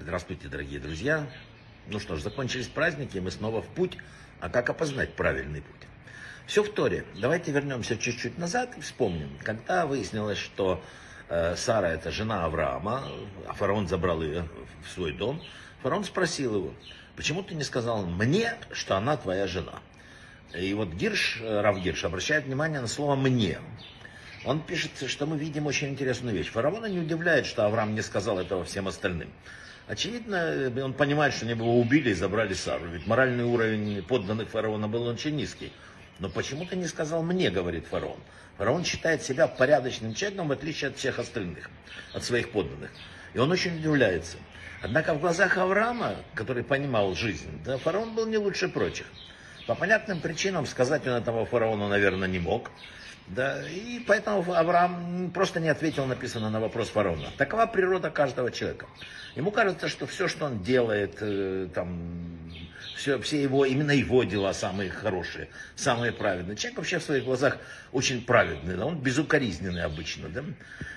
Здравствуйте, дорогие друзья. Ну что ж, закончились праздники, мы снова в путь. А как опознать правильный путь? Все в Торе. Давайте вернемся чуть-чуть назад и вспомним. Когда выяснилось, что э, Сара это жена Авраама, а фараон забрал ее в свой дом, фараон спросил его, почему ты не сказал мне, что она твоя жена? И вот Гирш, э, Рав Гирш обращает внимание на слово «мне». Он пишет, что мы видим очень интересную вещь. Фараона не удивляет, что Авраам не сказал этого всем остальным. Очевидно, он понимает, что они его убили и забрали Сару. Ведь моральный уровень подданных фараона был очень низкий. Но почему ты не сказал мне, говорит фараон. Фараон считает себя порядочным человеком, в отличие от всех остальных, от своих подданных. И он очень удивляется. Однако в глазах Авраама, который понимал жизнь, да, фараон был не лучше прочих. По понятным причинам сказать он этого фараону, наверное, не мог. Да, и поэтому Авраам просто не ответил, написано, на вопрос фараона. Такова природа каждого человека. Ему кажется, что все, что он делает, э, там, все, все его, именно его дела самые хорошие, самые праведные. Человек вообще в своих глазах очень праведный, да, он безукоризненный обычно. Да?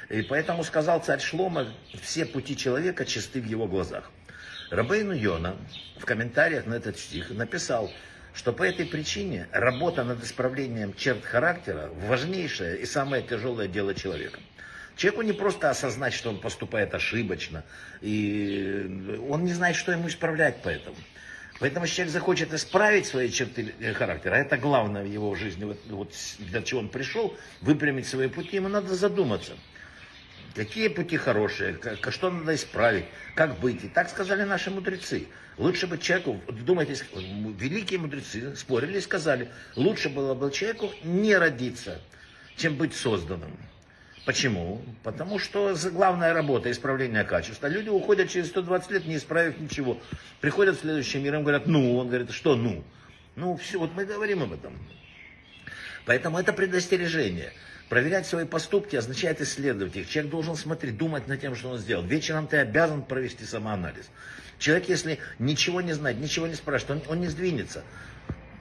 И поэтому сказал царь Шлома, все пути человека чисты в его глазах. Рабейну Йона в комментариях на этот стих написал, что по этой причине работа над исправлением черт характера важнейшее и самое тяжелое дело человека. Человеку не просто осознать, что он поступает ошибочно, и он не знает, что ему исправлять поэтому. Поэтому если человек захочет исправить свои черты характера, а это главное в его жизни, вот, вот для чего он пришел, выпрямить свои пути, ему надо задуматься. Какие пути хорошие, как, что надо исправить, как быть. И так сказали наши мудрецы. Лучше бы человеку, вдумайтесь, великие мудрецы спорили и сказали, лучше было бы человеку не родиться, чем быть созданным. Почему? Потому что главная работа исправления качества. Люди уходят через 120 лет, не исправив ничего. Приходят в следующий мир, им говорят, ну, он говорит, что ну? Ну, все, вот мы говорим об этом. Поэтому это предостережение. Проверять свои поступки означает исследовать их. Человек должен смотреть, думать над тем, что он сделал. Вечером ты обязан провести самоанализ. Человек, если ничего не знает, ничего не спрашивает, он, он не сдвинется.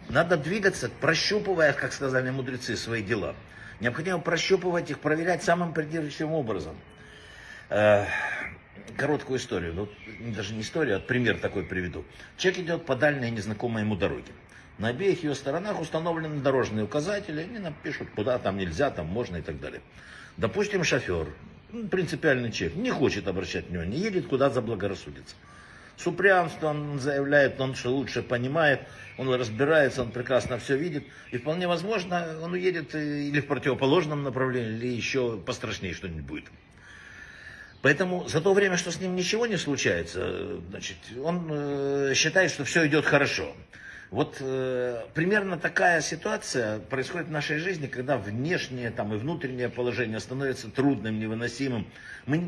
Надо двигаться, прощупывая, как сказали мудрецы, свои дела. Необходимо прощупывать их, проверять самым придирчивым образом. Э, короткую историю, ну, даже не историю, а пример такой приведу. Человек идет по дальней незнакомой ему дороге. На обеих ее сторонах установлены дорожные указатели, они нам пишут, куда там нельзя, там можно и так далее. Допустим, шофер, ну, принципиальный человек, не хочет обращать внимание, едет куда заблагорассудится. С упрямством он заявляет, он что лучше понимает, он разбирается, он прекрасно все видит. И вполне возможно, он уедет или в противоположном направлении, или еще пострашнее что-нибудь будет. Поэтому за то время, что с ним ничего не случается, значит, он э, считает, что все идет хорошо. Вот э, примерно такая ситуация происходит в нашей жизни, когда внешнее там, и внутреннее положение становится трудным, невыносимым. Мы,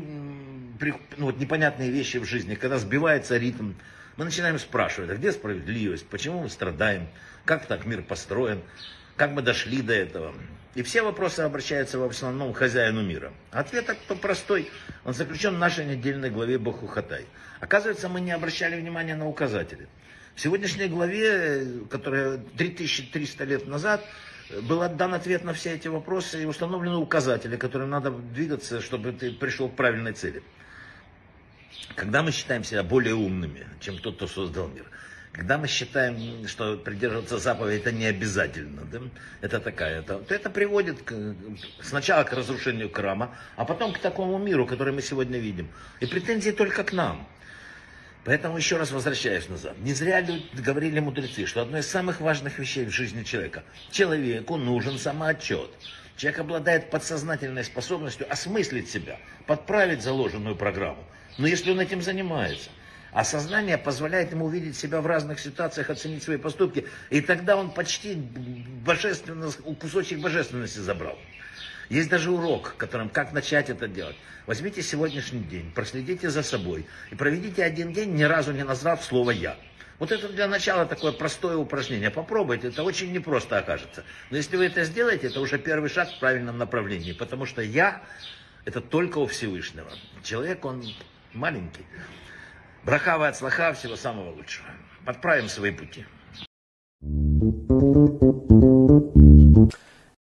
ну, вот непонятные вещи в жизни, когда сбивается ритм, мы начинаем спрашивать, а где справедливость, почему мы страдаем, как так мир построен, как мы дошли до этого. И все вопросы обращаются в основном к хозяину мира. Ответ простой, он заключен в нашей недельной главе Бахухатай. Оказывается, мы не обращали внимания на указатели. В сегодняшней главе, которая 3300 лет назад, был отдан ответ на все эти вопросы и установлены указатели, которым надо двигаться, чтобы ты пришел к правильной цели. Когда мы считаем себя более умными, чем тот, кто создал мир, когда мы считаем, что придерживаться заповедей это не обязательно, да, это такая, то, то это приводит к, сначала к разрушению храма, а потом к такому миру, который мы сегодня видим. И претензии только к нам. Поэтому еще раз возвращаюсь назад. Не зря говорили мудрецы, что одно из самых важных вещей в жизни человека. Человеку нужен самоотчет. Человек обладает подсознательной способностью осмыслить себя, подправить заложенную программу. Но если он этим занимается, а сознание позволяет ему увидеть себя в разных ситуациях, оценить свои поступки, и тогда он почти божественно, кусочек божественности забрал. Есть даже урок, которым как начать это делать. Возьмите сегодняшний день, проследите за собой и проведите один день, ни разу не назвав слово «я». Вот это для начала такое простое упражнение. Попробуйте, это очень непросто окажется. Но если вы это сделаете, это уже первый шаг в правильном направлении. Потому что «я» – это только у Всевышнего. Человек, он маленький. Брахава от слаха всего самого лучшего. Подправим свои пути.